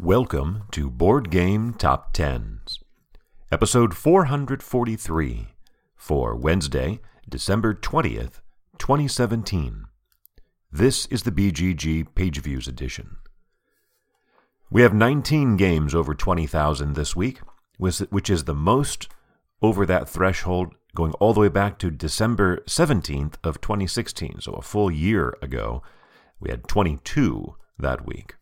Welcome to Board Game Top Tens, episode 443 for Wednesday, December 20th, 2017. This is the BGG Page Views edition. We have 19 games over 20,000 this week, which is the most over that threshold going all the way back to December 17th of 2016, so a full year ago. We had 22 that week.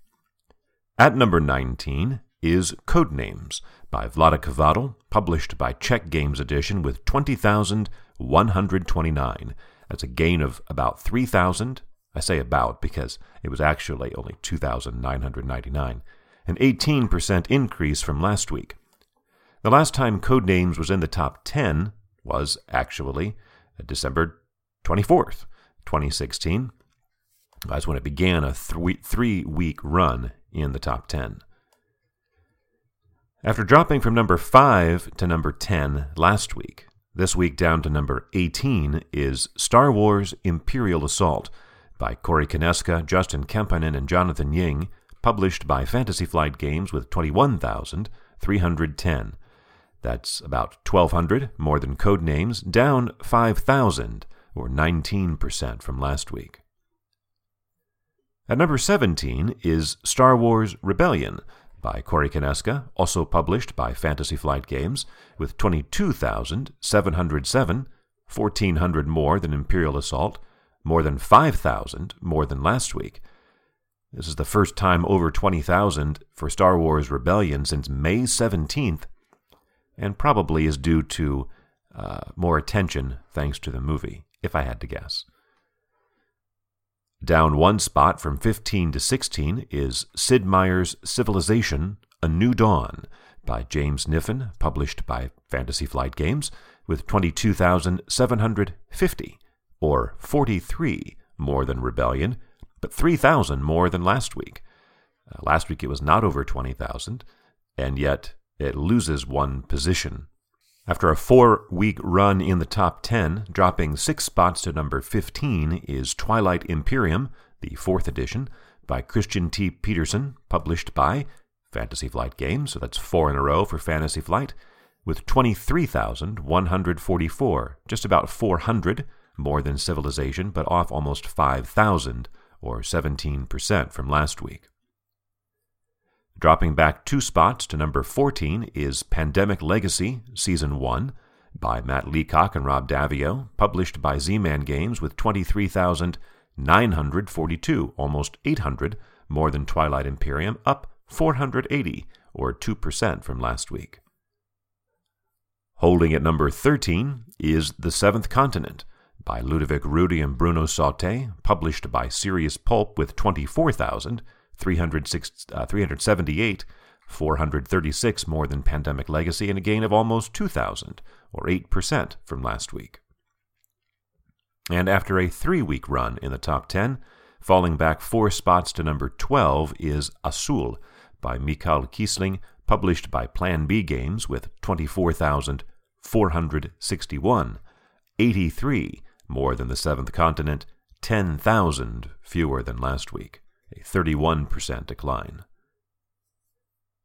At number 19 is Codenames by Chvátil, published by Czech Games Edition with 20,129. That's a gain of about 3,000. I say about because it was actually only 2,999, an 18% increase from last week. The last time Codenames was in the top 10 was actually December 24th, 2016. That's when it began a three week run in the top 10. After dropping from number 5 to number 10 last week, this week down to number 18 is Star Wars Imperial Assault by Corey Konieczka, Justin Kemppainen, and Jonathan Ying, published by Fantasy Flight Games with 21,310. That's about 1,200 more than Codenames, down 5,000 or 19% from last week. At number 17 is Star Wars Rebellion by Corey Konieczka, also published by Fantasy Flight Games, with 22,707, 1,400 more than Imperial Assault, more than 5,000 more than last week. This is the first time over 20,000 for Star Wars Rebellion since May 17th, and probably is due to uh, more attention thanks to the movie, if I had to guess. Down one spot from 15 to 16 is Sid Meier's Civilization A New Dawn by James Kniffen, published by Fantasy Flight Games, with 22,750, or 43 more than Rebellion, but 3,000 more than last week. Uh, last week it was not over 20,000, and yet it loses one position after a four week run in the top 10, dropping six spots to number 15 is Twilight Imperium, the fourth edition, by Christian T. Petersen, published by Fantasy Flight Games, so that's four in a row for Fantasy Flight, with 23,144, just about 400 more than Civilization, but off almost 5,000, or 17% from last week. Dropping back two spots to number 14 is Pandemic Legacy, Season 1, by Matt Leacock and Rob Daviau, published by Z Man Games with 23,942, almost 800 more than Twilight Imperium, up 480, or 2% from last week. Holding at number 13 is The Seventh Continent by Ludovic Roudy and Bruno Sautter, published by Serious Poulp with 24,000. 378, uh, 436 more than Pandemic Legacy, and a gain of almost 2,000, or 8% from last week. And after a three week run in the top 10, falling back four spots to number 12 is Azul by Michael Kiesling, published by Plan B Games with 24,461, 83 more than the seventh continent, 10,000 fewer than last week a 31% decline.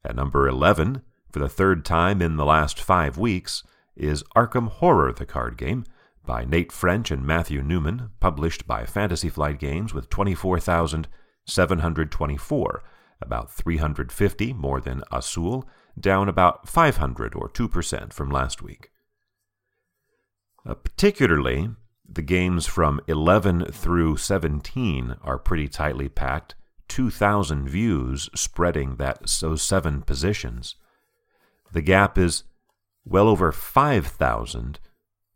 At number 11, for the third time in the last five weeks, is Arkham Horror the Card Game by Nate French and Matthew Newman, published by Fantasy Flight Games with 24,724, about 350 more than Azul, down about 500 or 2% from last week. Uh, particularly, the games from 11 through 17 are pretty tightly packed, 2,000 views spreading that those seven positions. The gap is well over 5,000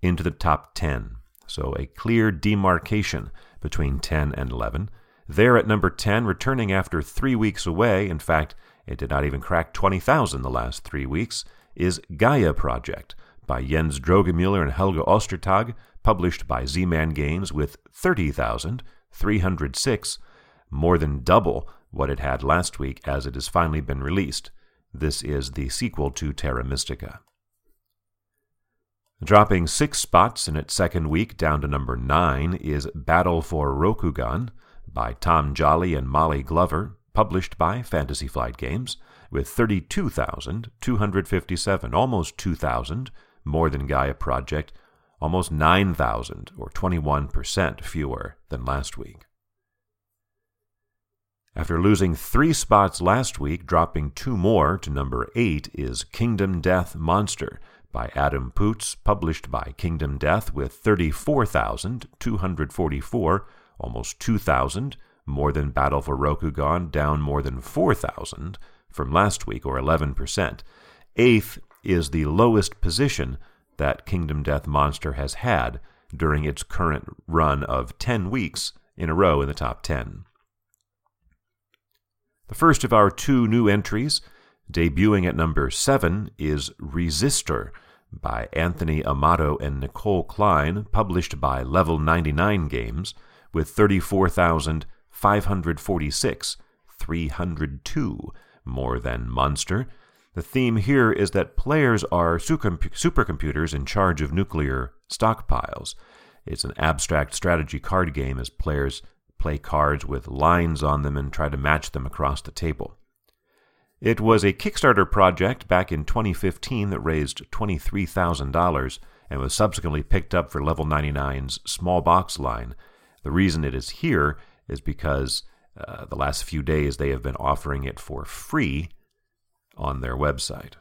into the top 10, so a clear demarcation between 10 and 11. There at number 10, returning after three weeks away, in fact, it did not even crack 20,000 the last three weeks, is Gaia Project by Jens Drogemuller and Helge Ostertag, published by Z Man Games with 30,306, more than double what it had last week as it has finally been released. This is the sequel to Terra Mystica. Dropping six spots in its second week down to number nine is Battle for Rokugan by Tom Jolly and Molly Glover, published by Fantasy Flight Games, with 32,257, almost 2,000 more than Gaia Project, almost 9,000 or 21% fewer than last week. After losing three spots last week, dropping two more to number eight is Kingdom Death Monster by Adam Poots, published by Kingdom Death with 34,244, almost 2,000, more than Battle for Rokugan, down more than 4,000 from last week, or 11%. Eighth is the lowest position that Kingdom Death Monster has had during its current run of 10 weeks in a row in the top 10. The first of our two new entries, debuting at number 7, is Resistor by Anthony Amato and Nicole Klein, published by Level 99 Games, with 34,546, 302 more than Monster. The theme here is that players are supercomputers in charge of nuclear stockpiles. It's an abstract strategy card game as players play cards with lines on them and try to match them across the table. It was a Kickstarter project back in 2015 that raised $23,000 and was subsequently picked up for Level 99's small box line. The reason it is here is because uh, the last few days they have been offering it for free on their website.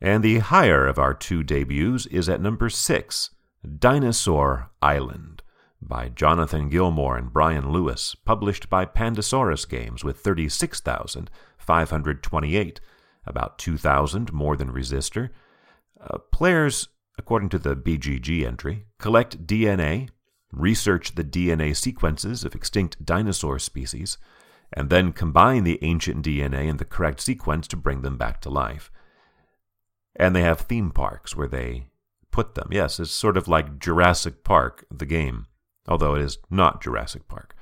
And the higher of our two debuts is at number six Dinosaur Island by Jonathan Gilmour and Brian Lewis, published by Pandasaurus Games with 36,528, about 2,000 more than Resistor. Uh, players, according to the BGG entry, collect DNA, research the DNA sequences of extinct dinosaur species, and then combine the ancient DNA in the correct sequence to bring them back to life. And they have theme parks where they put them. Yes, it's sort of like Jurassic Park, the game although it is not Jurassic Park.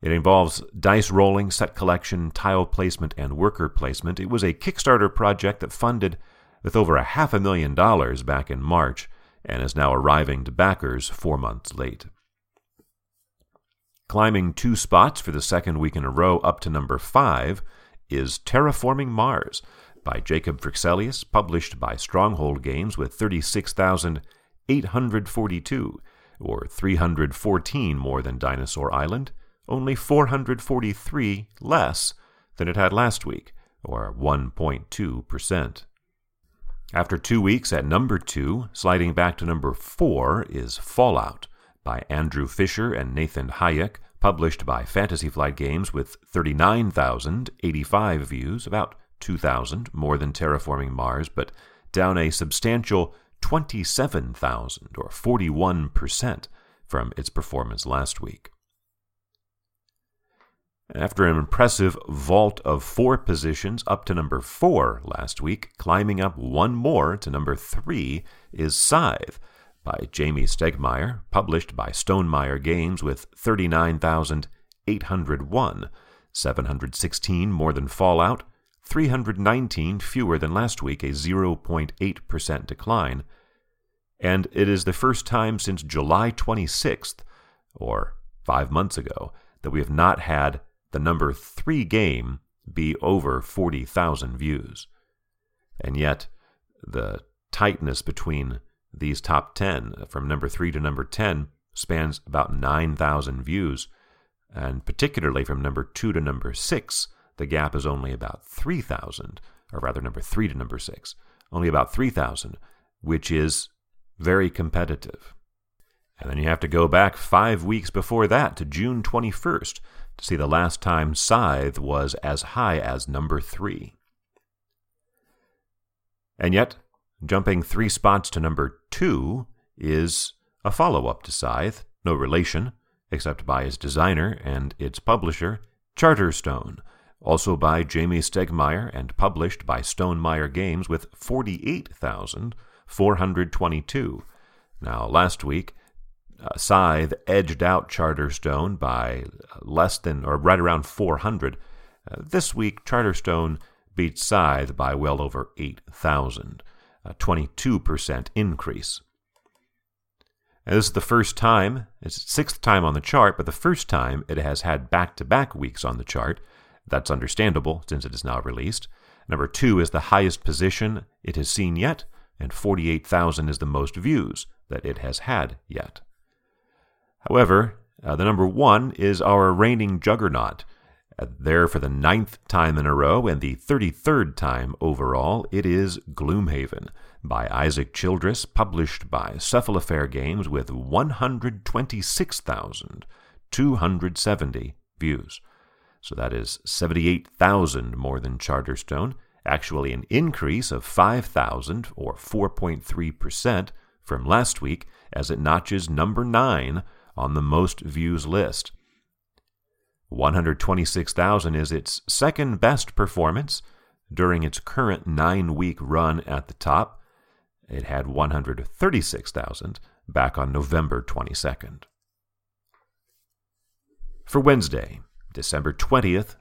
It involves dice rolling, set collection, tile placement, and worker placement. It was a Kickstarter project that funded with over a half a million dollars back in March and is now arriving to backers four months late. Climbing two spots for the second week in a row up to number five is Terraforming Mars by Jacob Fryxelius, published by Stronghold Games with 36,842 or 314 more than Dinosaur Island, only 443 less than it had last week, or 1.2%. After two weeks at number two, sliding back to number four is Fallout by Andrew Fischer and Nathan Hajek, published by Fantasy Flight Games with 39,085 views, about 2,000 more than Terraforming Mars, but down a substantial 27,000 or 41% from its performance last week. After an impressive vault of four positions up to number four last week, climbing up one more to number three is Scythe by Jamey Stegmaier, published by Stonemaier Games with 39,801, 716 more than Fallout, 319 fewer than last week, a 0.8% decline. And it is the first time since July 26th, or five months ago, that we have not had the number three game be over 40,000 views. And yet, the tightness between these top 10, uh, from number 3 to number 10, spans about 9,000 views. And particularly from number 2 to number 6, the gap is only about 3,000, or rather, number 3 to number 6, only about 3,000, which is very competitive. And then you have to go back five weeks before that to June 21st to see the last time Scythe was as high as number 3. And yet, jumping three spots to number 2 is a follow up to Scythe, no relation, except by its designer and its publisher, Charterstone also by Jamey Stegmaier and published by Stonemaier Games with 48,422. Now, last week, uh, Scythe edged out Charterstone by less than, or right around 400. Uh, this week, Charterstone beat Scythe by well over 8,000, a 22% increase. This is the first time, it's its sixth time on the chart, but the first time it has had back to back weeks on the chart. That's understandable since it is now released. Number two is the highest position it has seen yet, and 48,000 is the most views that it has had yet. However, uh, the number one is our reigning juggernaut. There for the ninth time in a row and the 33rd time overall, it is Gloomhaven by Isaac Childres, published by Cephalofair Games with 126,270 views. So that is 78,000 more than Charterstone, actually an increase of 5,000 or 4.3% from last week as it notches number 9 on the most views list. 126,000 is its second best performance during its current 9-week run at the top. It had 136,000 back on November 22nd. For Wednesday, December 20th,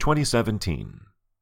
2017.